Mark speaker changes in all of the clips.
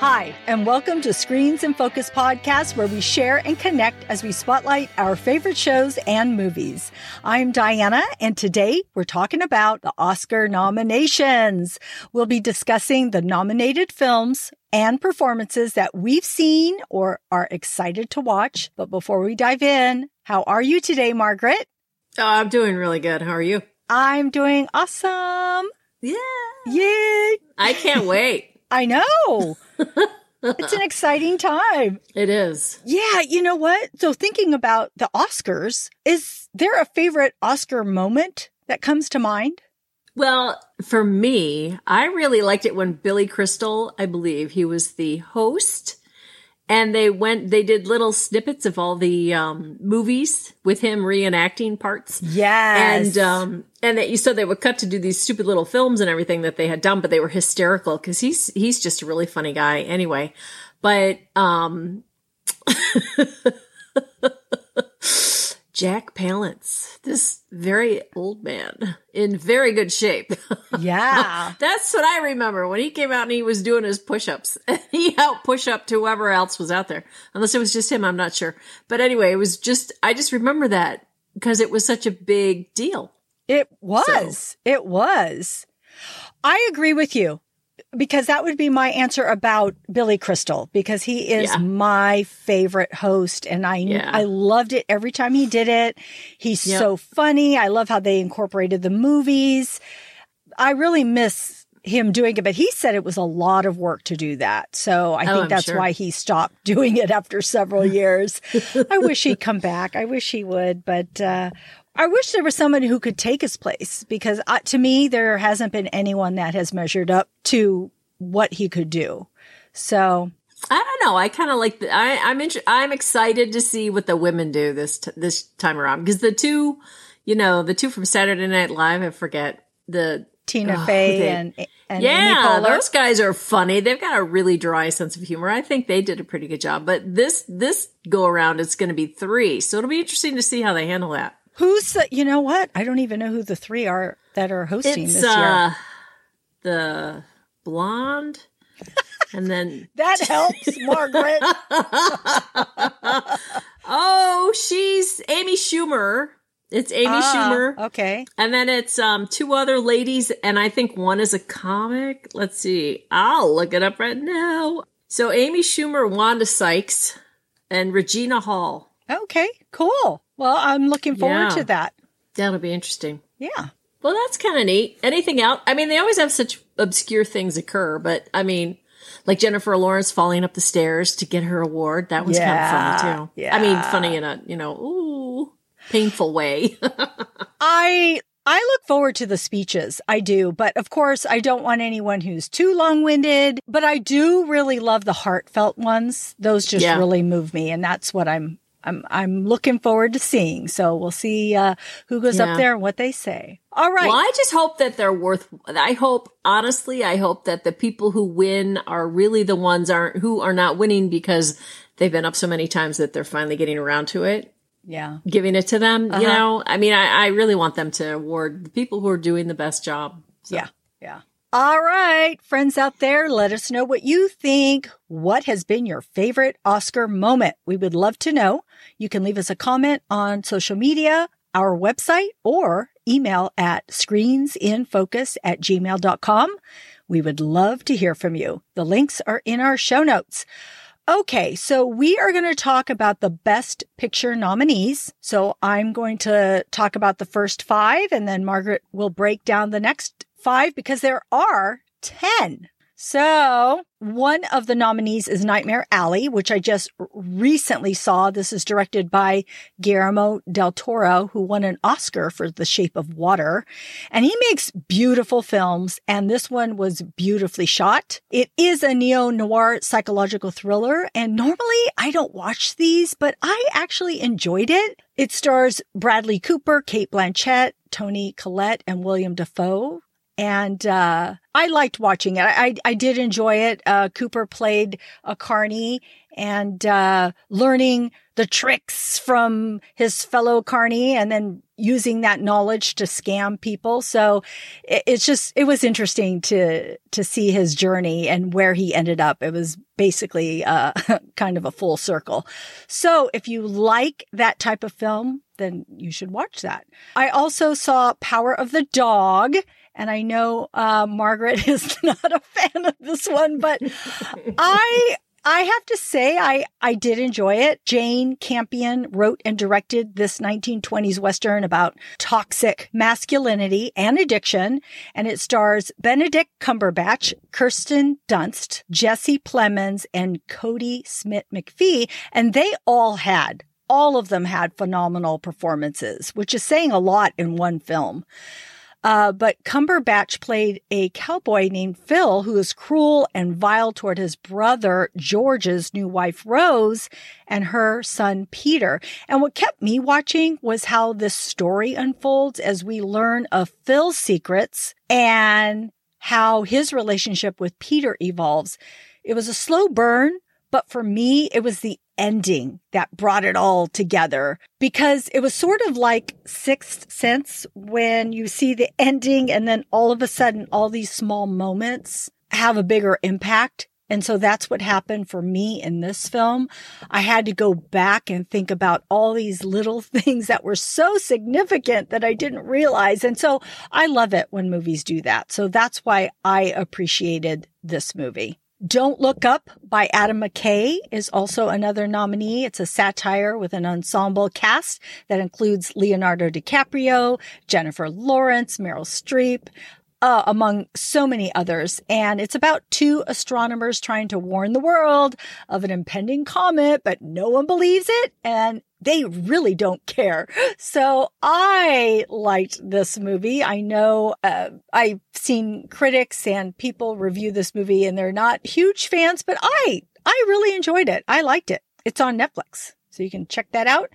Speaker 1: Hi, and welcome to Screens in Focus podcast, where we share and connect as we spotlight our favorite shows and movies. I'm Diana, and today we're talking about the Oscar nominations. We'll be discussing the nominated films and performances that we've seen or are excited to watch. But before we dive in, how are you today, Margaret?
Speaker 2: Oh, I'm doing really good. How are you?
Speaker 1: I'm doing awesome.
Speaker 2: Yeah.
Speaker 1: Yay.
Speaker 2: I can't wait.
Speaker 1: I know. it's an exciting time.
Speaker 2: It is.
Speaker 1: Yeah, you know what? So thinking about the Oscars, is there a favorite Oscar moment that comes to mind?
Speaker 2: Well, for me, I really liked it when Billy Crystal, I believe he was the host, and they went they did little snippets of all the um, movies with him reenacting parts.
Speaker 1: Yes.
Speaker 2: And um and that you said they would cut to do these stupid little films and everything that they had done but they were hysterical because he's he's just a really funny guy anyway. But um Jack Palance, this very old man in very good shape.
Speaker 1: Yeah.
Speaker 2: That's what I remember when he came out and he was doing his push ups. he out push up to whoever else was out there. Unless it was just him, I'm not sure. But anyway, it was just, I just remember that because it was such a big deal.
Speaker 1: It was. So. It was. I agree with you because that would be my answer about Billy Crystal because he is yeah. my favorite host and I yeah. I loved it every time he did it. He's yep. so funny. I love how they incorporated the movies. I really miss him doing it, but he said it was a lot of work to do that. So I oh, think that's sure. why he stopped doing it after several years. I wish he'd come back. I wish he would, but uh, I wish there was someone who could take his place because uh, to me, there hasn't been anyone that has measured up to what he could do. So
Speaker 2: I don't know. I kind of like the, I, I'm inter- I'm excited to see what the women do this t- this time around because the two, you know, the two from Saturday Night Live, I forget the
Speaker 1: Tina oh, Fey they, and, and
Speaker 2: yeah, those guys are funny. They've got a really dry sense of humor. I think they did a pretty good job. But this this go around, it's going to be three, so it'll be interesting to see how they handle that.
Speaker 1: Who's the, you know what? I don't even know who the three are that are hosting it's, this year. Uh,
Speaker 2: the blonde. and then
Speaker 1: that helps, Margaret.
Speaker 2: oh, she's Amy Schumer. It's Amy ah, Schumer.
Speaker 1: Okay.
Speaker 2: And then it's um two other ladies, and I think one is a comic. Let's see. I'll look it up right now. So Amy Schumer, Wanda Sykes, and Regina Hall.
Speaker 1: Okay, cool. Well, I'm looking forward yeah. to that.
Speaker 2: That'll be interesting.
Speaker 1: Yeah.
Speaker 2: Well, that's kind of neat. Anything else? I mean, they always have such obscure things occur, but I mean, like Jennifer Lawrence falling up the stairs to get her award. That was yeah. kind of funny too. Yeah. I mean, funny in a, you know, ooh, painful way.
Speaker 1: I I look forward to the speeches. I do. But of course, I don't want anyone who's too long winded, but I do really love the heartfelt ones. Those just yeah. really move me. And that's what I'm I'm I'm looking forward to seeing. So we'll see uh, who goes yeah. up there and what they say. All right.
Speaker 2: Well, I just hope that they're worth. I hope honestly, I hope that the people who win are really the ones aren't who are not winning because they've been up so many times that they're finally getting around to it.
Speaker 1: Yeah,
Speaker 2: giving it to them. Uh-huh. You know, I mean, I, I really want them to award the people who are doing the best job.
Speaker 1: So. Yeah, yeah. All right, friends out there, let us know what you think. What has been your favorite Oscar moment? We would love to know. You can leave us a comment on social media, our website, or email at screensinfocus at gmail.com. We would love to hear from you. The links are in our show notes. Okay, so we are going to talk about the best picture nominees. So I'm going to talk about the first five and then Margaret will break down the next five because there are 10. So one of the nominees is Nightmare Alley, which I just recently saw. This is directed by Guillermo del Toro, who won an Oscar for The Shape of Water. And he makes beautiful films. And this one was beautifully shot. It is a neo-noir psychological thriller. And normally I don't watch these, but I actually enjoyed it. It stars Bradley Cooper, Cate Blanchett, Toni Collette, and William Dafoe. And uh, I liked watching it. I, I, did enjoy it. Uh, Cooper played a Carney and uh, learning the tricks from his fellow Carney and then using that knowledge to scam people. So it, it's just, it was interesting to, to see his journey and where he ended up. It was basically uh, kind of a full circle. So if you like that type of film, then you should watch that. I also saw Power of the Dog. And I know uh, Margaret is not a fan of this one, but I I have to say, I, I did enjoy it. Jane Campion wrote and directed this 1920s Western about toxic masculinity and addiction. And it stars Benedict Cumberbatch, Kirsten Dunst, Jesse Plemons, and Kodi Smit-McPhee. And they all had, all of them had phenomenal performances, which is saying a lot in one film. Uh, but Cumberbatch played a cowboy named Phil who is cruel and vile toward his brother George's new wife Rose and her son Peter. And what kept me watching was how this story unfolds as we learn of Phil's secrets and how his relationship with Peter evolves. It was a slow burn, but for me, it was the ending that brought it all together because it was sort of like Sixth Sense when you see the ending and then all of a sudden all these small moments have a bigger impact. And so that's what happened for me in this film. I had to go back and think about all these little things that were so significant that I didn't realize. And so I love it when movies do that. So that's why I appreciated this movie. Don't Look Up by Adam McKay is also another nominee. It's a satire with an ensemble cast that includes Leonardo DiCaprio, Jennifer Lawrence, Meryl Streep, uh, among so many others. And it's about two astronomers trying to warn the world of an impending comet, but no one believes it. And they really don't care. So I liked this movie. I know uh, I've seen critics and people review this movie and they're not huge fans, but I, I really enjoyed it. I liked it. It's on Netflix. So you can check that out.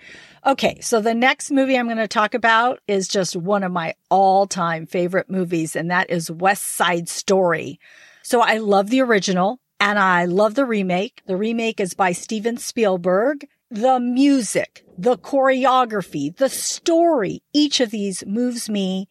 Speaker 1: Okay. So the next movie I'm going to talk about is just one of my all time favorite movies, and that is West Side Story. So I love the original and I love the remake. The remake is by Steven Spielberg. The music, the choreography, the story, each of these moves me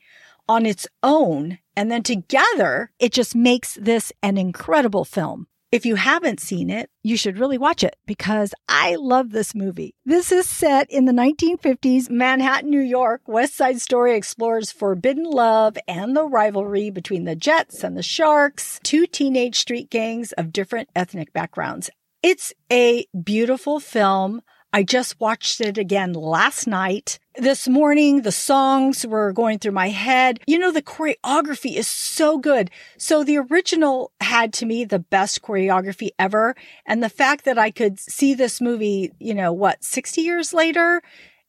Speaker 1: on its own. And then together, it just makes this an incredible film. If you haven't seen it, you should really watch it because I love this movie. This is set in the 1950s, Manhattan, New York. West Side Story explores forbidden love and the rivalry between the Jets and the Sharks, two teenage street gangs of different ethnic backgrounds. It's a beautiful film. I just watched it again last night. This morning, the songs were going through my head. You know, the choreography is so good. So the original had to me the best choreography ever. And the fact that I could see this movie, you know, what, 60 years later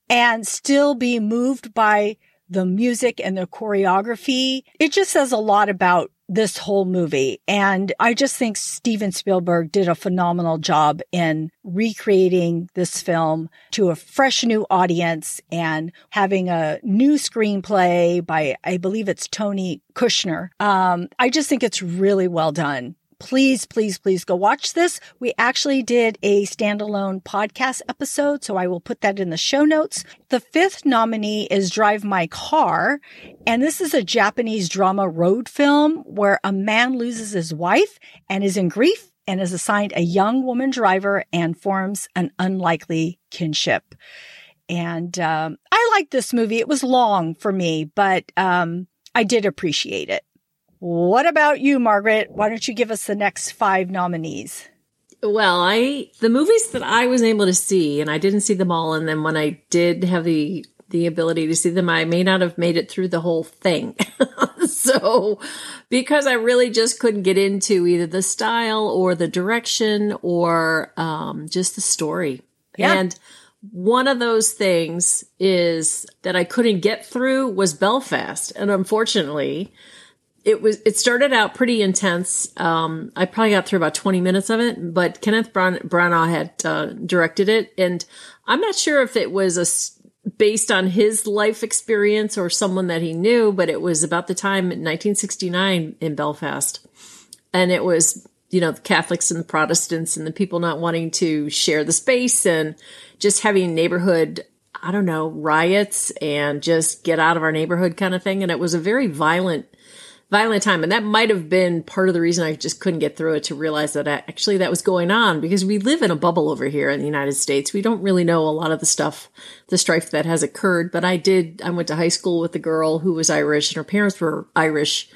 Speaker 1: and still be moved by the music and the choreography, it just says a lot about this whole movie. And I just think Steven Spielberg did a phenomenal job in recreating this film to a fresh new audience and having a new screenplay by, I believe it's Tony Kushner. Um, I just think it's really well done please, please, please go watch this. We actually did a standalone podcast episode, so I will put that in the show notes. The fifth nominee is Drive My Car, and this is a Japanese drama road film where a man loses his wife and is in grief and is assigned a young woman driver and forms an unlikely kinship. And um, I liked this movie. It was long for me, but um, I did appreciate it. What about you, Margaret? Why don't you give us the next five nominees?
Speaker 2: Well, I the movies that I was able to see, and I didn't see them all, and then when I did have the the ability to see them, I may not have made it through the whole thing. so, because I really just couldn't get into either the style or the direction or um, just the story. Yeah. And one of those things is that I couldn't get through was Belfast. And unfortunately, it was it started out pretty intense. Um, I probably got through about 20 minutes of it, but Kenneth Branagh had uh, directed it, and I'm not sure if it was a based on his life experience or someone that he knew, but it was about the time in 1969 in Belfast. And it was, you know, the Catholics and the Protestants and the people not wanting to share the space and just having neighborhood, I don't know, riots and just get out of our neighborhood kind of thing. And it was a very violent violent time. And that might have been part of the reason I just couldn't get through it to realize that actually that was going on because we live in a bubble over here in the United States. We don't really know a lot of the stuff, the strife that has occurred. But I did, I went to high school with a girl who was Irish and her parents were Irish.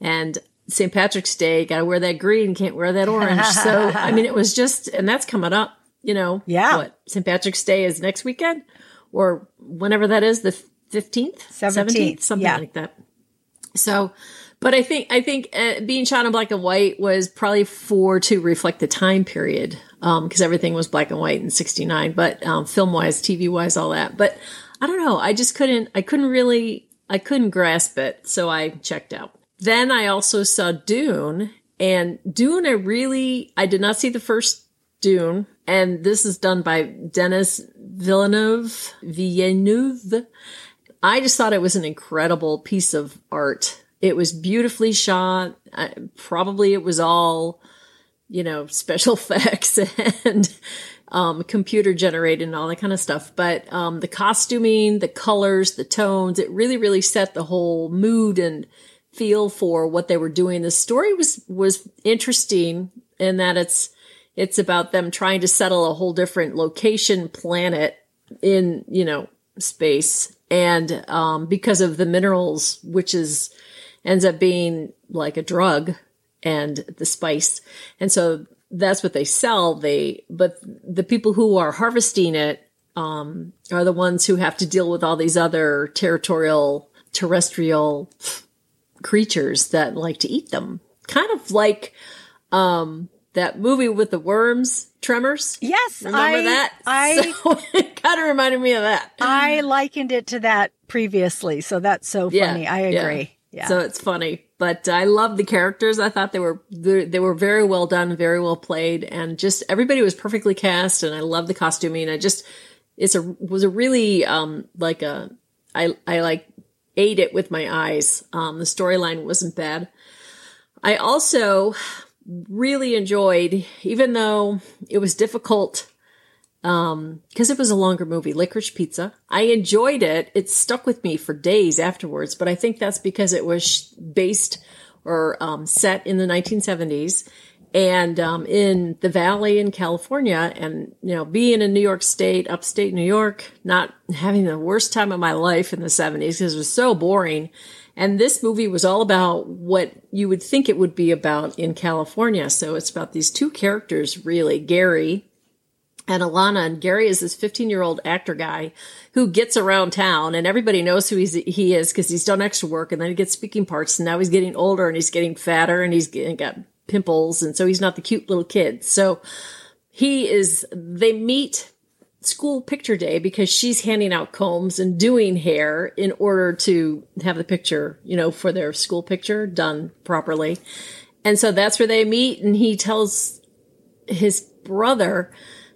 Speaker 2: And St. Patrick's Day, got to wear that green, can't wear that orange. so, I mean, it was just, and that's coming up, you know.
Speaker 1: Yeah.
Speaker 2: What? St. Patrick's Day is next weekend or whenever that is, the 15th, 17th, 17th something yeah. like that. So, but I think I think uh, being shot in black and white was probably for to reflect the time period because um, everything was black and white in '69. But um, film wise, TV wise, all that. But I don't know. I just couldn't. I couldn't really. I couldn't grasp it, so I checked out. Then I also saw Dune, and Dune. I really. I did not see the first Dune, and this is done by Denis Villeneuve. Villeneuve. I just thought it was an incredible piece of art it was beautifully shot. Uh, probably it was all, you know, special effects and um, computer generated and all that kind of stuff. But um, the costuming, the colors, the tones, it really, really set the whole mood and feel for what they were doing. The story was was interesting in that it's it's about them trying to settle a whole different location, planet in you know space, and um, because of the minerals, which is ends up being like a drug and the spice. And so that's what they sell. They, but the people who are harvesting it, um, are the ones who have to deal with all these other territorial, terrestrial creatures that like to eat them. Kind of like, um, that movie with the worms, Tremors.
Speaker 1: Yes,
Speaker 2: remember I, that?
Speaker 1: I
Speaker 2: so, it kind of reminded me of that.
Speaker 1: I likened it to that previously, so that's so funny. Yeah, I agree.
Speaker 2: Yeah. So it's funny, but I love the characters. I thought they were they were very well done, very well played, and just everybody was perfectly cast. And I love the costuming. I just it's a was a really um like a I I like ate it with my eyes. Um, the storyline wasn't bad. I also really enjoyed, even though it was difficult um, because it was a longer movie, Licorice Pizza. I enjoyed it. It stuck with me for days afterwards, but I think that's because it was based or um, set in the 1970s and um, in the Valley in California, and you know, being in New York State, upstate New York, not having the worst time of my life in the 70s because it was so boring. And this movie was all about what you would think it would be about in California. So it's about these two characters, really, Gary, and Alana and Gary is this 15 year old actor guy who gets around town and everybody knows who he's, he is because he's done extra work and then he gets speaking parts and now he's getting older and he's getting fatter and he's getting, got pimples and so he's not the cute little kid. So he is, they meet school picture day because she's handing out combs and doing hair in order to have the picture, you know, for their school picture done properly. And so that's where they meet and he tells his brother,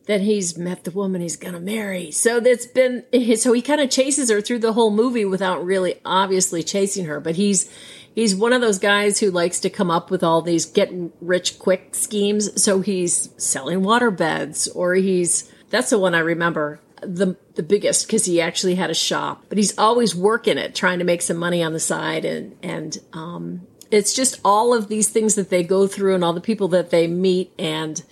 Speaker 2: that he's met the woman he's gonna marry. So that's been so he kind of chases her through the whole movie without really obviously chasing her, but he's he's one of those guys who likes to come up with all these get rich quick schemes. So he's selling water beds or he's that's the one I remember the the biggest because he actually had a shop, but he's always working it, trying to make some money on the side, and and um, it's just all of these things that they go through and all the people that they meet and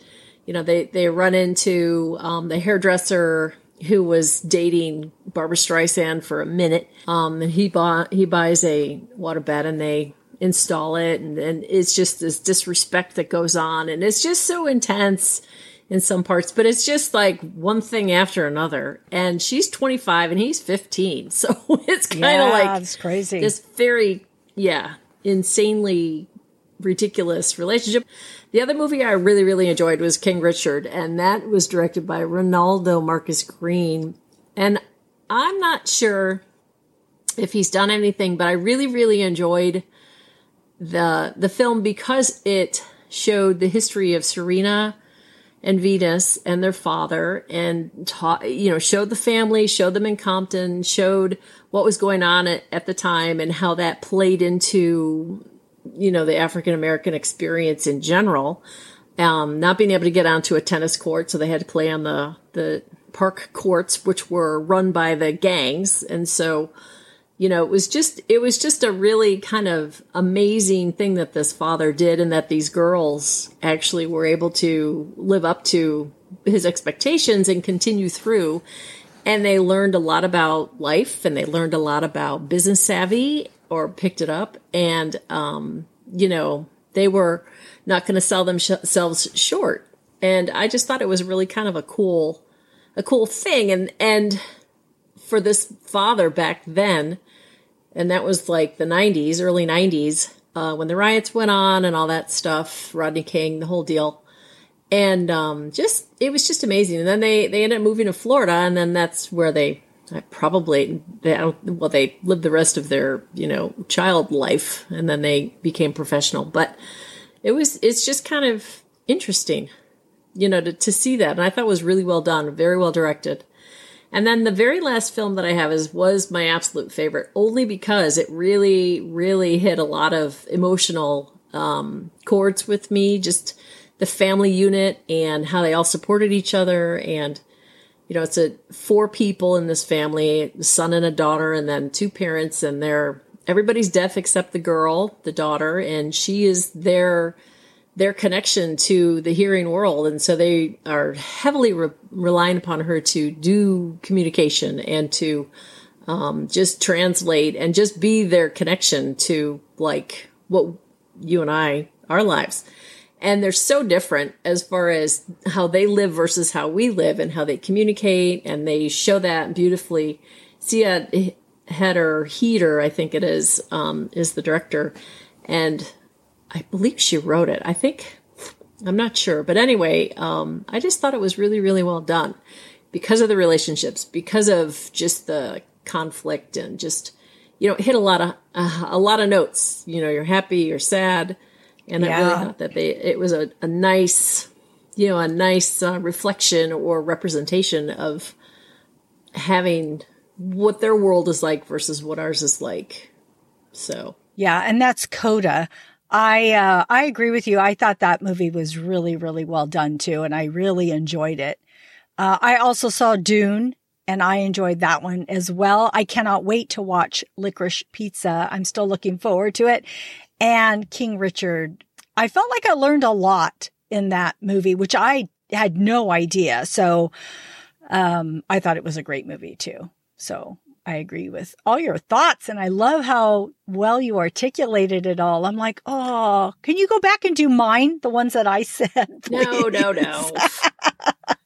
Speaker 2: you know, they, they run into, um, the hairdresser who was dating Barbra Streisand for a minute. Um, and he bought, he buys a waterbed and they install it. And, and it's just this disrespect that goes on. And it's just so intense in some parts, but it's just like one thing after another. And she's 25 and he's 15. So it's kind of
Speaker 1: yeah,
Speaker 2: like,
Speaker 1: it's crazy.
Speaker 2: This very, yeah, insanely ridiculous relationship. The other movie I really, really enjoyed was King Richard, and that was directed by Reinaldo Marcus Green. And I'm not sure if he's done anything, but I really, really enjoyed the the film because it showed the history of Serena and Venus and their father and taught, you know, showed the family, showed them in Compton, showed what was going on at, at the time and how that played into, you know, the African American experience in general. Um, not being able to get onto a tennis court, so they had to play on the, the park courts, which were run by the gangs. And so, you know, it was just, it was just a really kind of amazing thing that this father did and that these girls actually were able to live up to his expectations and continue through. And they learned a lot about life and they learned a lot about business savvy or picked it up. And, um, you know, they were not going to sell themselves short. And I just thought it was really kind of a cool, a cool thing. And, and, for this father back then, and that was like the 90s, early 90s, uh, when the riots went on and all that stuff, Rodney King, the whole deal. And um, just, it was just amazing. And then they, they ended up moving to Florida, and then that's where they probably, they, well, they lived the rest of their, you know, child life, and then they became professional. But it was, it's just kind of interesting, you know, to, to see that. And I thought it was really well done, very well directed. And then the very last film that I have is was my absolute favorite, only because it really, really hit a lot of emotional um, chords with me. Just the family unit and how they all supported each other, and you know, it's a four people in this family, son and a daughter, and then two parents, and they're everybody's deaf except the girl, the daughter, and she is their their connection to the hearing world. And so they are heavily re- relying upon her to do communication and to um, just translate and just be their connection to like what you and I, our lives. And they're so different as far as how they live versus how we live and how they communicate. And they show that beautifully. Sian Heder Heater, I think it is, um, is the director. And I believe she wrote it. I think I'm not sure, but anyway, um, I just thought it was really, really well done because of the relationships, because of just the conflict, and just you know, hit a lot of uh, a lot of notes. You know, you're happy, you're sad, and yeah. I really thought that they it was a, a nice, you know, a nice uh, reflection or representation of having what their world is like versus what ours is like. So
Speaker 1: yeah, and that's Coda. I uh, I agree with you. I thought that movie was really really well done too, and I really enjoyed it. Uh, I also saw Dune, and I enjoyed that one as well. I cannot wait to watch Licorice Pizza. I'm still looking forward to it. And King Richard. I felt like I learned a lot in that movie, which I had no idea. So um, I thought it was a great movie too. So I agree with all your thoughts and I love how well you articulated it all. I'm like, oh, can you go back and do mine? The ones that I said.
Speaker 2: Please? No, no, no.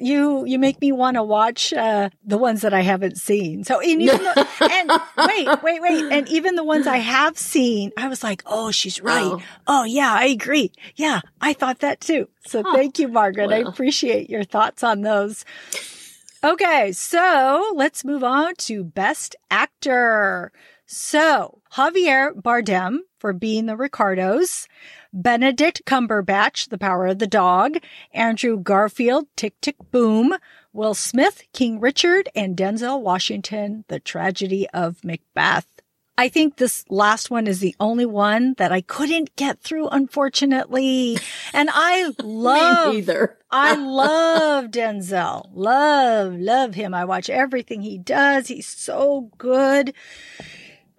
Speaker 1: you you make me want to watch uh, the ones that I haven't seen. So and even the, and wait, wait, wait, and even the ones I have seen, I was like, oh, she's right. Oh, oh yeah, I agree. Yeah, I thought that too. So huh. thank you, Margaret. Well. I appreciate your thoughts on those. Okay, so let's move on to Best Actor. So, Javier Bardem for being the Ricardos, Benedict Cumberbatch, The Power of the Dog, Andrew Garfield, Tick Tick Boom, Will Smith, King Richard, and Denzel Washington, The Tragedy of Macbeth. I think this last one is the only one that I couldn't get through, unfortunately. And I love,
Speaker 2: either.
Speaker 1: I love Denzel. Love, love him. I watch everything he does. He's so good.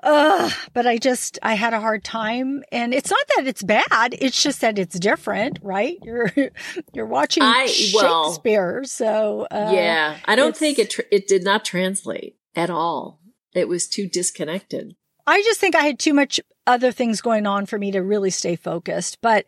Speaker 1: Uh, but I just, I had a hard time and it's not that it's bad. It's just that it's different, right? You're, you're watching I, Shakespeare. Well, so,
Speaker 2: uh, yeah, I don't think it, it did not translate at all. It was too disconnected.
Speaker 1: I just think I had too much other things going on for me to really stay focused. But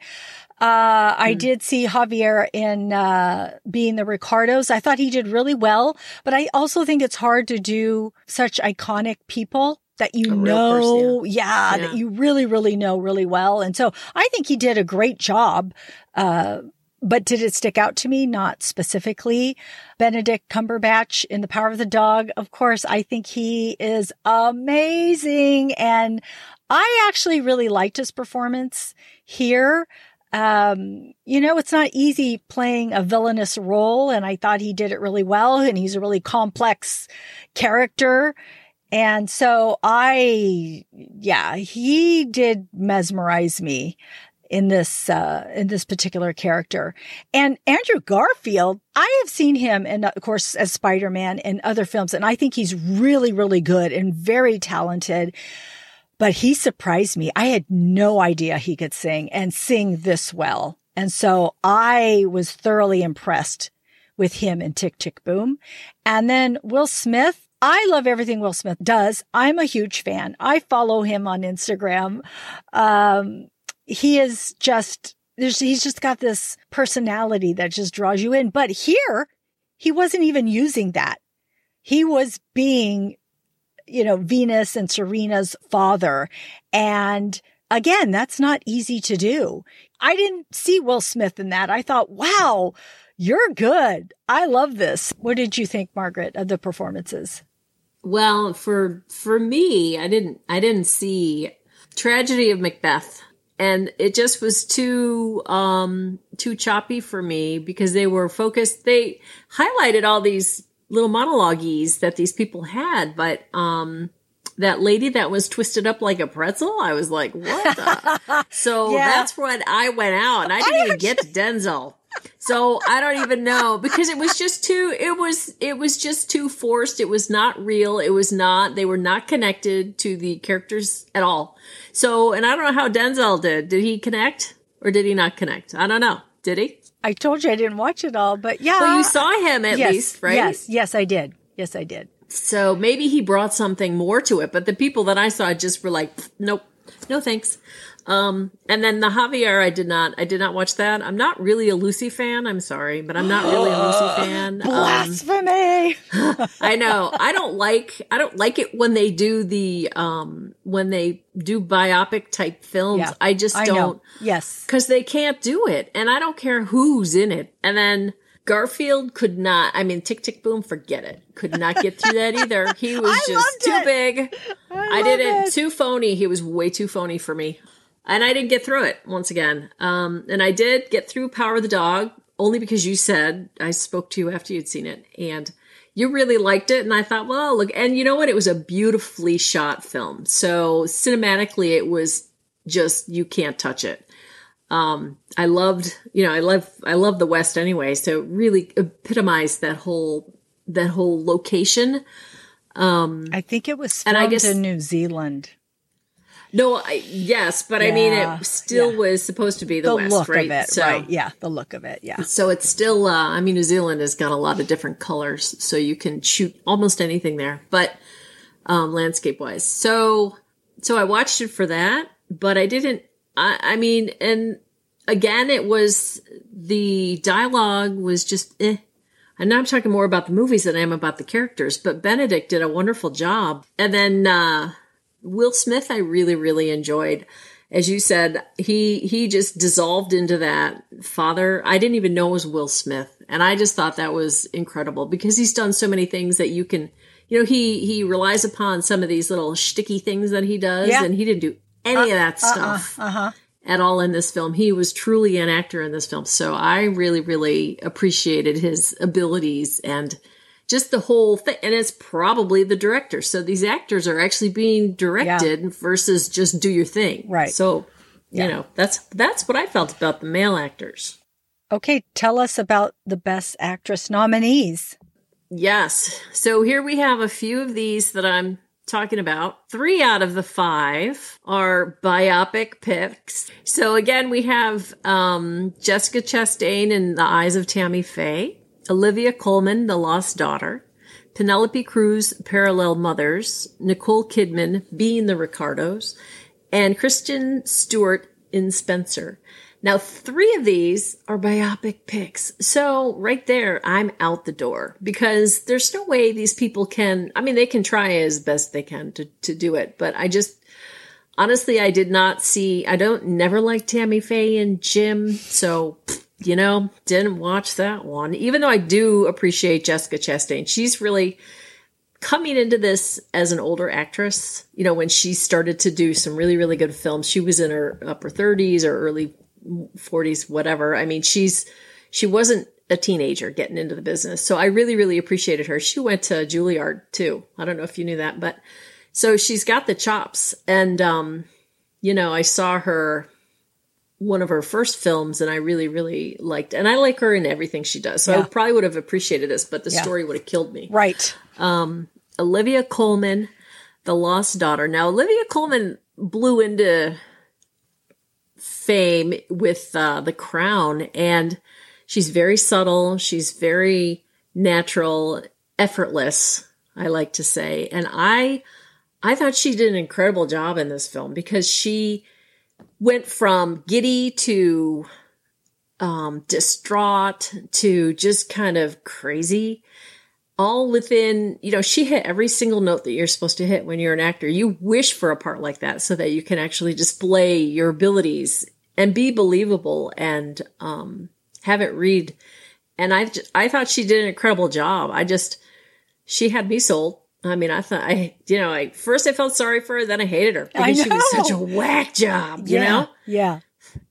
Speaker 1: uh, I hmm. did see Javier in uh, being the Ricardos. I thought he did really well, but I also think it's hard to do such iconic people that you know, person, yeah. yeah. that you really, really know really well. And so I think he did a great job. Uh, but did it stick out to me? Not specifically. Benedict Cumberbatch in The Power of the Dog. Of course, I think he is amazing. And I actually really liked his performance here. Um, you know, it's not easy playing a villainous role, and I thought he did it really well, and he's a really complex character. And so I, yeah, he did mesmerize me in this uh, in this particular character. And Andrew Garfield, I have seen him, and of course as Spider Man in other films, and I think he's really, really good and very talented. But he surprised me. I had no idea he could sing and sing this well. And so I was thoroughly impressed with him in Tick Tick Boom. And then Will Smith, I love everything Will Smith does. I'm a huge fan. I follow him on Instagram. Um, he is just he's just got this personality that just draws you in. But here, he wasn't even using that. He was being, you know, Venus and Serena's father. And again, that's not easy to do. I didn't see Will Smith in that. I thought, wow, you're good. I love this. What did you think, Margaret, of the performances?
Speaker 2: Well, for for me, I didn't I didn't see Tragedy of Macbeth and it just was too um too choppy for me because they were focused they highlighted all these little monologues that these people had but um that lady that was twisted up like a pretzel i was like what the so yeah. that's when i went out and i didn't I even get to denzel so I don't even know because it was just too it was it was just too forced. It was not real. It was not they were not connected to the characters at all. So and I don't know how Denzel did. Did he connect or did he not connect? I don't know. Did he?
Speaker 1: I told you I didn't watch it all, but yeah.
Speaker 2: Well, you saw him at
Speaker 1: yes,
Speaker 2: least, right?
Speaker 1: Yes, yes, I did. Yes, I did.
Speaker 2: So maybe he brought something more to it, but the people that I saw just were like, nope, no thanks. Um, and then the Javier, I did not, I did not watch that. I'm not really a Lucy fan. I'm sorry, but I'm not really a Lucy fan.
Speaker 1: Um, Blasphemy.
Speaker 2: Um, I know. I don't like, I don't like it when they do the, um, when they do biopic type films. Yeah, I just don't. Know.
Speaker 1: Yes.
Speaker 2: Cause they can't do it. And I don't care who's in it. And then, Garfield could not. I mean, Tick Tick Boom, forget it. Could not get through that either. He was I just too it. big. I, I didn't. It. Too phony. He was way too phony for me and I didn't get through it once again. Um, and I did get through Power of the Dog only because you said I spoke to you after you'd seen it and you really liked it. And I thought, well, look, and you know what? It was a beautifully shot film. So cinematically, it was just, you can't touch it. Um, I loved, you know, I love, I love the West anyway. So really epitomized that whole, that whole location. Um,
Speaker 1: I think it was filmed and I guess, in New Zealand.
Speaker 2: No, I, yes, but yeah, I mean, it still yeah. was supposed to be the, the West,
Speaker 1: look
Speaker 2: right?
Speaker 1: Of it, so, right? Yeah, the look of it. Yeah.
Speaker 2: So it's still. Uh, I mean, New Zealand has got a lot of different colors, so you can shoot almost anything there. But um, landscape wise, so so I watched it for that, but I didn't. I, I mean, and again, it was the dialogue was just. Eh. And now I'm talking more about the movies than I am about the characters, but Benedict did a wonderful job. And then, uh, Will Smith, I really, really enjoyed. As you said, he he just dissolved into that father. I didn't even know it was Will Smith, and I just thought that was incredible because he's done so many things that you can, you know, he he relies upon some of these little sticky things that he does, yeah. and he didn't do any uh, of that uh-uh, stuff. Uh-uh, uh-huh at all in this film. He was truly an actor in this film. So I really, really appreciated his abilities and just the whole thing. And it's probably the director. So these actors are actually being directed yeah. versus just do your thing.
Speaker 1: Right.
Speaker 2: So, yeah. you know, that's, that's what I felt about the male actors.
Speaker 1: Okay. Tell us about the best actress nominees.
Speaker 2: Yes. So here we have a few of these that I'm talking about. Three out of the five are biopic picks. So again, we have um, Jessica Chastain in The Eyes of Tammy Faye. Olivia Colman, The Lost Daughter, Penelope Cruz, Parallel Mothers, Nicole Kidman, Being the Ricardos, and Kristen Stewart in Spencer. Now, three of these are biopic picks. So right there, I'm out the door because there's no way these people can, I mean, they can try as best they can to, to do it, but I just, honestly, I did not see, I don't never like Tammy Faye and Jim. So you know, didn't watch that one. Even though I do appreciate Jessica Chastain, she's really coming into this as an older actress. You know, when she started to do some really, really good films, she was in her upper 30s or early 40s, whatever. I mean, she's, she wasn't a teenager getting into the business. So I really, really appreciated her. She went to Juilliard too. I don't know if you knew that, but so she's got the chops. And, um, you know, I saw her one of her first films and I really, really liked, and I like her in everything she does. So yeah. I probably would have appreciated this, but the yeah. story would have killed me.
Speaker 1: Right.
Speaker 2: Um, Olivia Colman, The Lost Daughter. Now, Olivia Colman blew into fame with uh, The Crown, and she's very subtle. She's very natural, effortless. I like to say, and I, I thought she did an incredible job in this film because she went from giddy to um, distraught to just kind of crazy all within, you know, she hit every single note that you're supposed to hit when you're an actor. You wish for a part like that so that you can actually display your abilities and be believable and um, have it read. And I, I thought she did an incredible job. I just, she had me sold. I mean, I thought I, you know, I first I felt sorry for her, then I hated her because she was such a whack job, you
Speaker 1: yeah,
Speaker 2: know?
Speaker 1: Yeah.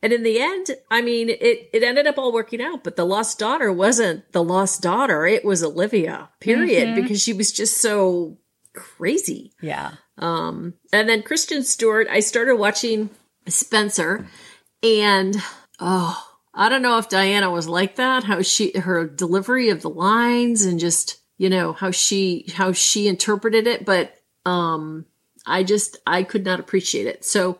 Speaker 2: And in the end, I mean, it, it ended up all working out, but the lost daughter wasn't the lost daughter. It was Olivia, period, mm-hmm. because she was just so crazy.
Speaker 1: Yeah.
Speaker 2: Um, and then Kristen Stewart, I started watching Spencer and, oh, I don't know if Diana was like that, how she, her delivery of the lines and just, you know, how she, how she interpreted it. But, um, I just, I could not appreciate it. So,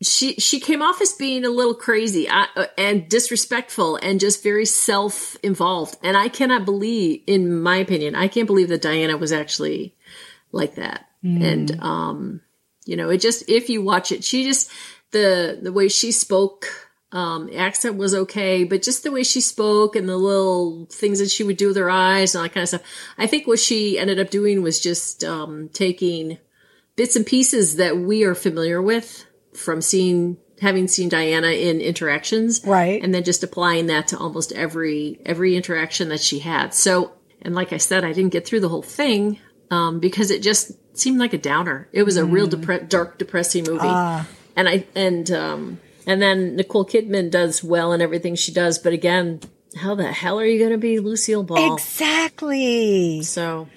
Speaker 2: she she came off as being a little crazy uh, and disrespectful and just very self involved and i cannot believe in my opinion i can't believe that diana was actually like that mm. and um you know it just if you watch it she just the the way she spoke um accent was okay but just the way she spoke and the little things that she would do with her eyes and all that kind of stuff i think what she ended up doing was just um taking bits and pieces that we are familiar with from seeing having seen Diana in interactions.
Speaker 1: Right.
Speaker 2: And then just applying that to almost every every interaction that she had. So and like I said, I didn't get through the whole thing um, because it just seemed like a downer. It was a mm. real depre- dark, depressing movie. Uh. And I and um, and then Nicole Kidman does well in everything she does, but again, how the hell are you going to be Lucille Ball?
Speaker 1: Exactly.
Speaker 2: So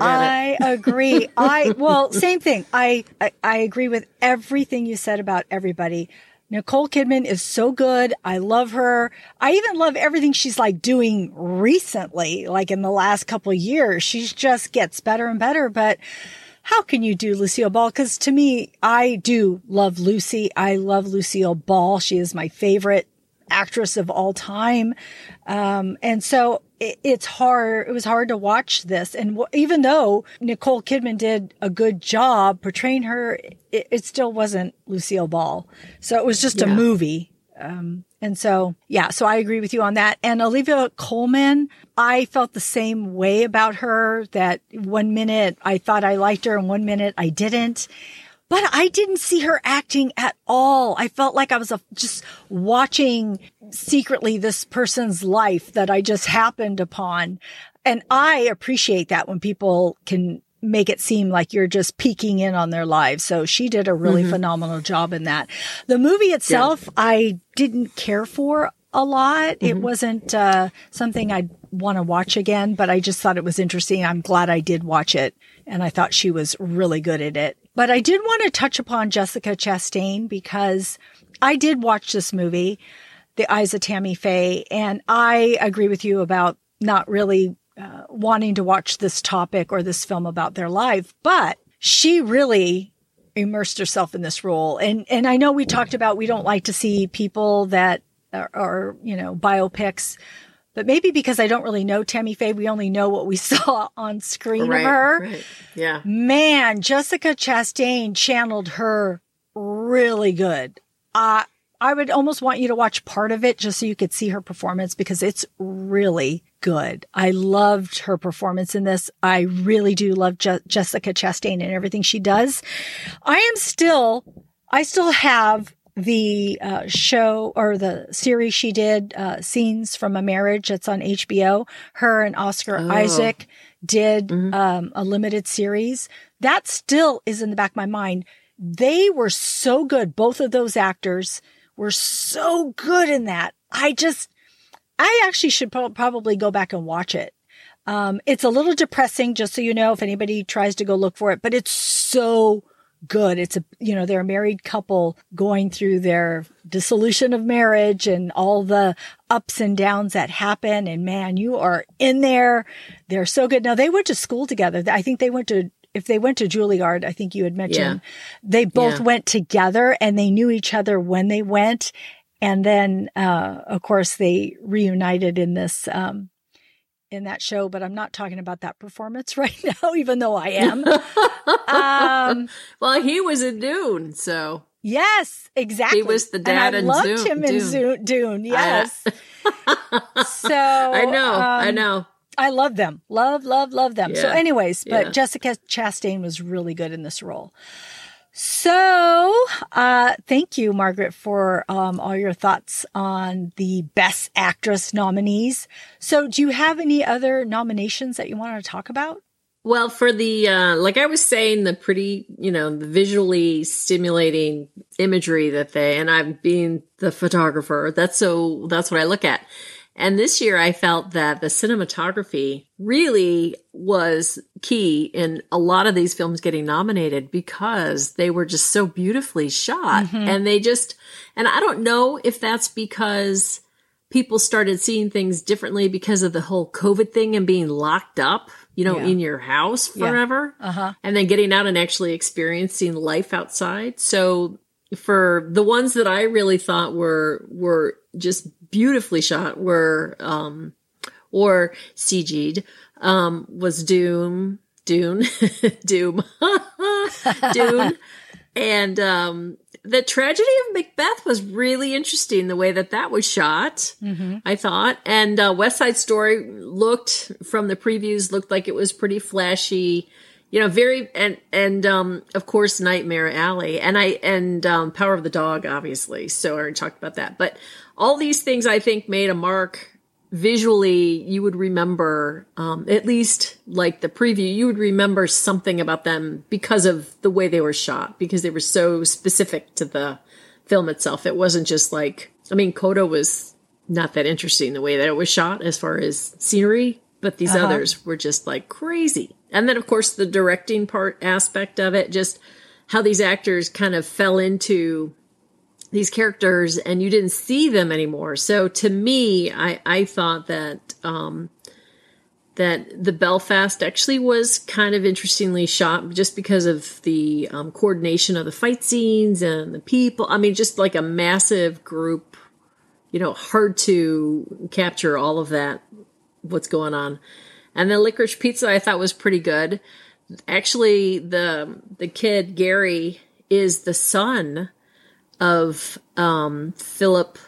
Speaker 1: I agree. I well, same thing. I, I I agree with everything you said about everybody. Nicole Kidman is so good. I love her. I even love everything she's like doing recently, like in the last couple years. She just gets better and better. But how can you do Lucille Ball? Because to me, I do love Lucy. I love Lucille Ball. She is my favorite actress of all time. Um, and so it, it's hard. It was hard to watch this. And w- even though Nicole Kidman did a good job portraying her, it, it still wasn't Lucille Ball. So it was just yeah. a movie. Um, and so, yeah, so I agree with you on that. And Olivia Colman, I felt the same way about her that one minute I thought I liked her and one minute I didn't but I didn't see her acting at all. I felt like I was a, just watching secretly this person's life that I just happened upon. And I appreciate that when people can make it seem like you're just peeking in on their lives. So she did a really mm-hmm. phenomenal job in that. The movie itself, yeah. I didn't care for a lot. Mm-hmm. It wasn't uh, something I'd want to watch again, but I just thought it was interesting. I'm glad I did watch it. And I thought she was really good at it. But I did want to touch upon Jessica Chastain because I did watch this movie, The Eyes of Tammy Faye, and I agree with you about not really uh, wanting to watch this topic or this film about their life, but she really immersed herself in this role. And and I know we talked about we don't like to see people that are, are you know biopics but maybe because I don't really know Tammy Faye, we only know what we saw on screen right, of her.
Speaker 2: Right. Yeah.
Speaker 1: Man, Jessica Chastain channeled her really good. Uh, I would almost want you to watch part of it just so you could see her performance because it's really good. I loved her performance in this. I really do love Je- Jessica Chastain and everything she does. I am still, I still have the uh, show or the series she did, uh, Scenes from a Marriage, that's on HBO. Her and Oscar oh. Isaac did mm-hmm. um, a limited series. That still is in the back of my mind. They were so good, both of those actors, were so good in that. I just, I actually should probably go back and watch it. Um, it's a little depressing, just so you know, if anybody tries to go look for it, but it's so good. It's a, you know, they're a married couple going through their dissolution of marriage and all the ups and downs that happen. And man, you are in there. They're so good. Now they went to school together. I think they went to if they went to Juilliard, I think you had mentioned, yeah. they both yeah. went together and they knew each other when they went. And then, uh, of course, they reunited in this, um, in that show, but I'm not talking about that performance right now, even though I am.
Speaker 2: um, well, he was in Dune, so
Speaker 1: yes, exactly.
Speaker 2: He was the dad
Speaker 1: and I
Speaker 2: loved
Speaker 1: Dune, him
Speaker 2: in
Speaker 1: Dune. Dune yes. so
Speaker 2: I know, um, I know.
Speaker 1: I love them, love, love, love them. Yeah. So, anyways, but yeah. Jessica Chastain was really good in this role. So, uh, thank you, Margaret, for um, all your thoughts on the Best Actress nominees. So, do you have any other nominations that you want to talk about?
Speaker 2: Well, for the, uh, like I was saying, the pretty, you know, the visually stimulating imagery that they, and I'm being the photographer, that's so, that's what I look at. And this year I felt that the cinematography really was key in a lot of these films getting nominated because they were just so beautifully shot. Mm-hmm. And they just, and I don't know if that's because people started seeing things differently because of the whole COVID thing and being locked up, you know, yeah. in your house forever. Yeah. Uh-huh. And then getting out and actually experiencing life outside. So for the ones that I really thought were, were just beautifully shot were, um, or CG'd, um, was Doom, Dune, Doom, Dune. And, um, the tragedy of Macbeth was really interesting the way that that was shot. Mm-hmm. I thought, and uh, West Side Story looked from the previews looked like it was pretty flashy, you know, very and and um of course Nightmare Alley and I and um Power of the Dog obviously. So I already talked about that, but all these things I think made a mark visually you would remember um, at least like the preview you would remember something about them because of the way they were shot because they were so specific to the film itself it wasn't just like i mean coda was not that interesting the way that it was shot as far as scenery but these uh-huh. others were just like crazy and then of course the directing part aspect of it just how these actors kind of fell into these characters and you didn't see them anymore. So to me, I, I thought that, um, that the Belfast actually was kind of interestingly shot just because of the um, coordination of the fight scenes and the people. I mean, just like a massive group, you know, hard to capture all of that, what's going on. And the Licorice Pizza I thought was pretty good. Actually, the the kid Gary is the son of um, Philip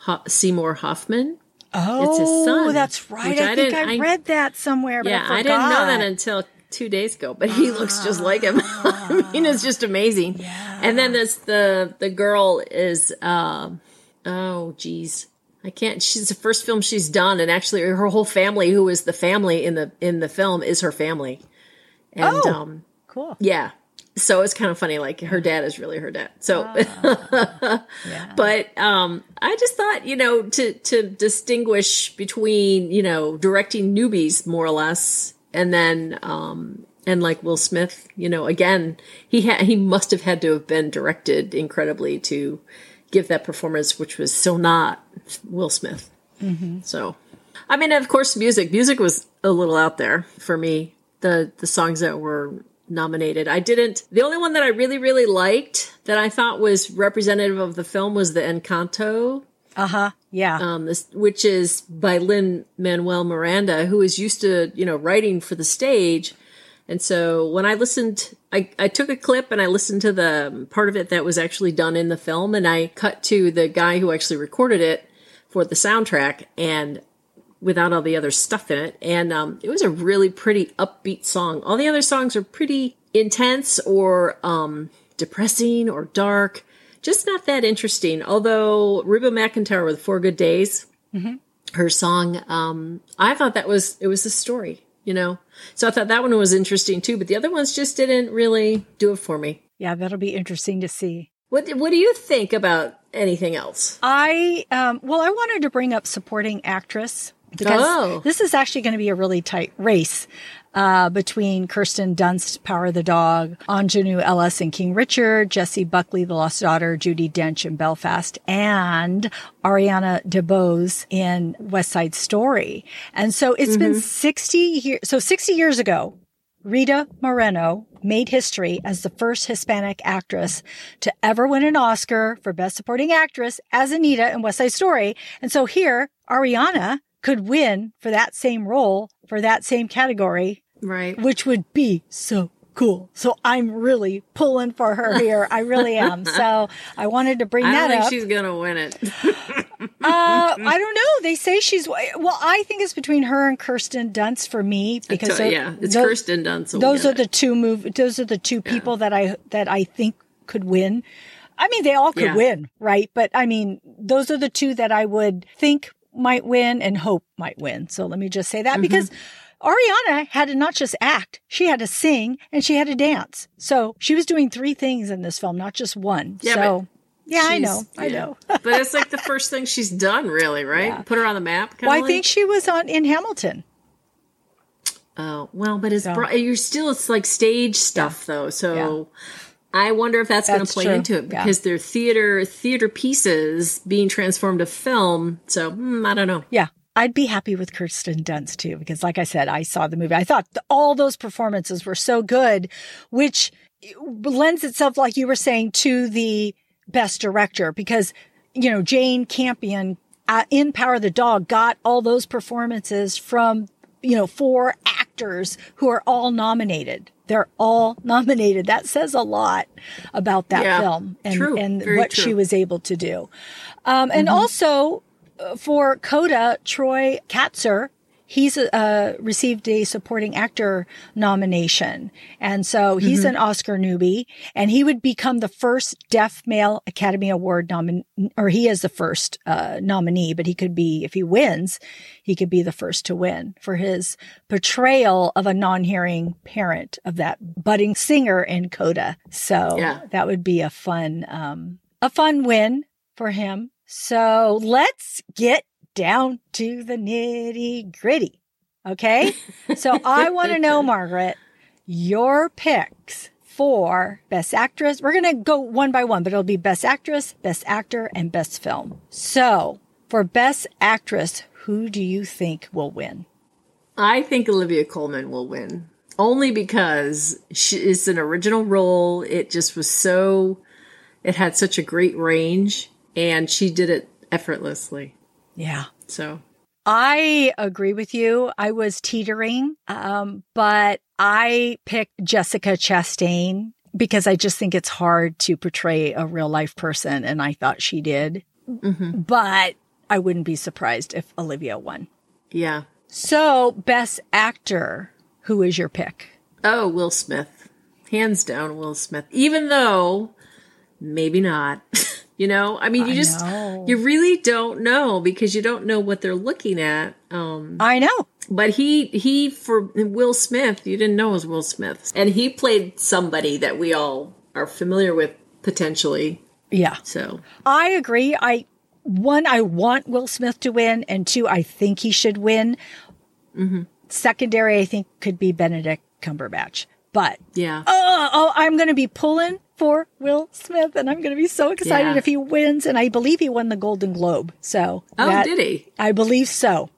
Speaker 2: Ho- Seymour Hoffman.
Speaker 1: Oh, it's his son. That's right. I, I think I, I, read that somewhere. yeah, I,
Speaker 2: I, didn't know that until two days ago. But he looks just like him. I mean, it's just amazing. Yeah. And then this the the girl is uh, oh geez. I can't. She's the first film she's done, and actually, her whole family, who is the family in the in the film, is her family.
Speaker 1: And, oh, um, cool.
Speaker 2: Yeah, so it's kind of funny like her dad is really her dad so yeah. but um i just thought you know to to distinguish between you know directing newbies more or less and then um and like will smith you know again he had he must have had to have been directed incredibly to give that performance which was so not will smith mm-hmm. so i mean of course music music was a little out there for me the the songs that were nominated. I didn't, the only one that I really, really liked that I thought was representative of the film was the Encanto.
Speaker 1: Uh huh. Yeah.
Speaker 2: Um, this, which is by Lin Manuel Miranda, who is used to, you know, writing for the stage. And so when I listened, I, I took a clip and I listened to the part of it that was actually done in the film and I cut to the guy who actually recorded it for the soundtrack. And without all the other stuff in it. And um, it was a really pretty upbeat song. All the other songs are pretty intense or um, depressing or dark, just not that interesting. Although Reba McEntire with Four Good Days, mm-hmm. her song, um, I thought that was it was a story, you know. So I thought that one was interesting too. But the other ones just didn't really do it for me.
Speaker 1: Yeah, that'll be interesting to see.
Speaker 2: What What do you think about anything else.
Speaker 1: I um, well, I wanted to bring up supporting actress because oh. this is actually going to be a really tight race uh, between Kirsten Dunst, Power of the Dog, Aunjanue Ellis and King Richard, Jessie Buckley, The Lost Daughter, Judi Dench in Belfast, and Ariana DeBose in West Side Story. And so it's mm-hmm. been 60 years. So 60 years ago, Rita Moreno made history as the first Hispanic actress to ever win an Oscar for Best Supporting Actress as Anita in West Side Story. And so here, Ariana could win for that same role for that same category.
Speaker 2: Right.
Speaker 1: Which would be so cool. So I'm really pulling for her here. I really am. So I wanted to bring
Speaker 2: I
Speaker 1: that
Speaker 2: think
Speaker 1: up.
Speaker 2: She's gonna win it.
Speaker 1: uh, I don't know. They say she's well. I think it's between her and Kirsten Dunst for me because
Speaker 2: yeah, it's those, Kirsten Dunst.
Speaker 1: Those are it. the two move. Those are the two yeah. people that I that I think could win. I mean, they all could yeah. win, right? But I mean, those are the two that I would think might win and hope might win. So let me just say that mm-hmm. because Ariana had to not just act, she had to sing and she had to dance. So she was doing three things in this film, not just one. Yeah, so yeah, I know. I know.
Speaker 2: but it's like the first thing she's done, really, right? Yeah. Put her on the map.
Speaker 1: Well,
Speaker 2: like?
Speaker 1: I think she was on in Hamilton.
Speaker 2: Oh well, but it's so. bro- you're still it's like stage stuff yeah. though. So I wonder if that's, that's going to play true. into it because they're theater theater pieces being transformed to film. So mm, I don't know.
Speaker 1: Yeah, I'd be happy with Kirsten Dunst too, because like I said, I saw the movie. I thought all those performances were so good, which lends itself, like you were saying, to the best director because, you know, Jane Campion uh, in Power of the Dog got all those performances from, you know, four actors who are all nominated. They're all nominated. That says a lot about that yeah, film and, true, and what true. she was able to do. Um, and mm-hmm. also, for Coda, Troy Kotsur, he's uh, received a supporting actor nomination. And so he's mm-hmm. an Oscar newbie and he would become the first deaf male Academy Award nominee, or he is the first uh, nominee, but he could be, if he wins, he could be the first to win for his portrayal of a non-hearing parent of that budding singer in Coda. So yeah. that would be a fun, um, a fun win for him. So let's get down to the nitty gritty. Okay. so I want to know, Margaret, your picks for Best Actress. We're going to go one by one, but it'll be Best Actress, Best Actor, and Best Film. So for Best Actress, who do you think will win?
Speaker 2: I think Olivia Colman will win. Only because she, it's an original role. It just was so, it had such a great range and she did it effortlessly.
Speaker 1: Yeah.
Speaker 2: So
Speaker 1: I agree with you. I was teetering, um, but I picked Jessica Chastain because I just think it's hard to portray a real life person, and I thought she did. Mm-hmm. But I wouldn't be surprised if Olivia won.
Speaker 2: Yeah.
Speaker 1: So, best actor, who is your pick?
Speaker 2: Oh, Will Smith. Hands down, Will Smith. Even though maybe not. You know, I mean, you I just know. you really don't know because you don't know what they're looking at. Um,
Speaker 1: I know,
Speaker 2: but he he for Will Smith, you didn't know it was Will Smith, and he played somebody that we all are familiar with potentially.
Speaker 1: Yeah.
Speaker 2: So
Speaker 1: I agree. I one, I want Will Smith to win, and two, I think he should win. Mm-hmm. Secondary, I think could be Benedict Cumberbatch, but
Speaker 2: yeah.
Speaker 1: Oh, oh I'm going to be pulling for Will Smith, and I'm going to be so excited yeah. if he wins. And I believe he won the Golden Globe. So,
Speaker 2: oh, that, did he?
Speaker 1: I believe so.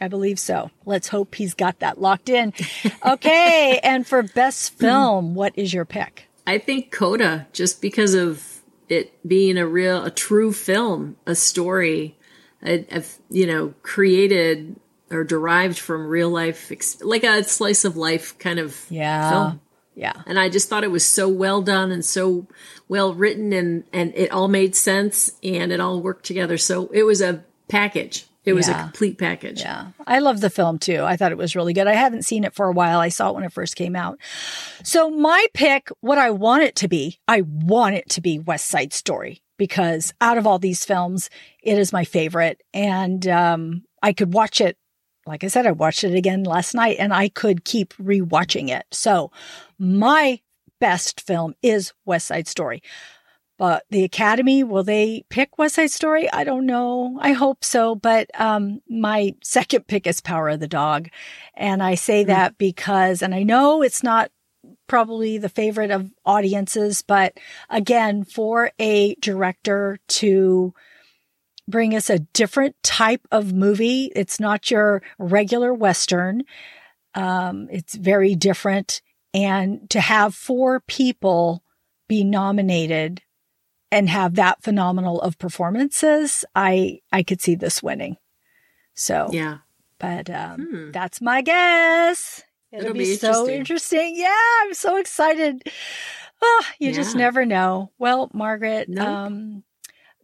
Speaker 1: I believe so. Let's hope he's got that locked in. Okay, and for best film, what is your pick?
Speaker 2: I think Coda, just because of it being a real, a true film, a story, a, you know, created or derived from real life, like a slice of life kind of
Speaker 1: yeah.
Speaker 2: film.
Speaker 1: Yeah.
Speaker 2: And I just thought it was so well done and so well written and, and it all made sense and it all worked together. So it was a package. It was yeah. a complete package.
Speaker 1: Yeah. I love the film too. I thought it was really good. I haven't seen it for a while. I saw it when it first came out. So my pick, what I want it to be, I want it to be West Side Story because out of all these films, it is my favorite. And, um, I could watch it like I said, I watched it again last night and I could keep rewatching it. So my best film is West Side Story. But the Academy, will they pick West Side Story? I don't know. I hope so. But um, my second pick is Power of the Dog. And I say mm. that because, and I know it's not probably the favorite of audiences, but again, for a director to bring us a different type of movie, it's not your regular Western. Um, it's very different. And to have four people be nominated and have that phenomenal of performances, I I could see this winning. So
Speaker 2: yeah,
Speaker 1: but um, hmm. that's my guess. It'll, It'll be, be so interesting. Yeah, I'm so excited. Oh, you yeah. just never know. Well, Margaret, nope. um,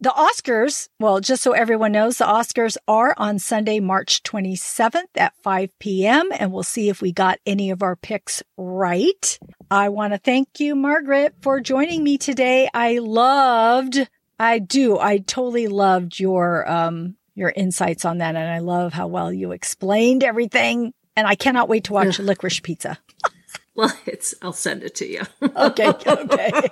Speaker 1: the Oscars, well, just so everyone knows, the Oscars are on Sunday, March 27th at 5 p.m. and we'll see if we got any of our picks right. I want to thank you, Margaret, for joining me today. I loved, I do, I totally loved your, um, your insights on that. And I love how well you explained everything. And I cannot wait to watch Licorice Pizza.
Speaker 2: Well, it's I'll send it to you.
Speaker 1: okay, okay.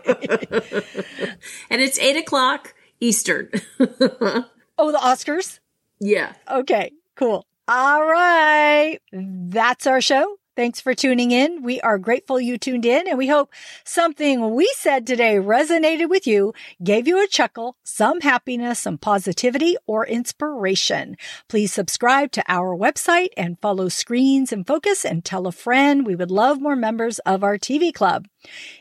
Speaker 2: and it's eight o'clock Eastern.
Speaker 1: oh, the Oscars?
Speaker 2: Yeah.
Speaker 1: Okay, cool. All right. That's our show. Thanks for tuning in. We are grateful you tuned in and we hope something we said today resonated with you, gave you a chuckle, some happiness, some positivity or inspiration. Please subscribe to our website and follow Screens in Focus and tell a friend. We would love more members of our TV club.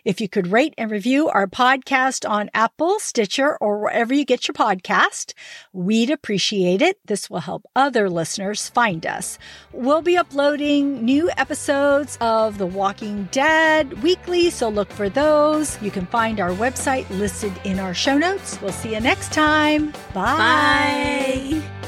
Speaker 1: If you could rate and review our podcast on Apple, Stitcher, or wherever you get your podcast, we'd appreciate it. This will help other listeners find us. We'll be uploading new episodes of The Walking Dead weekly, so look for those. You can find our website listed in our show notes. We'll see you next time. Bye.
Speaker 2: Bye.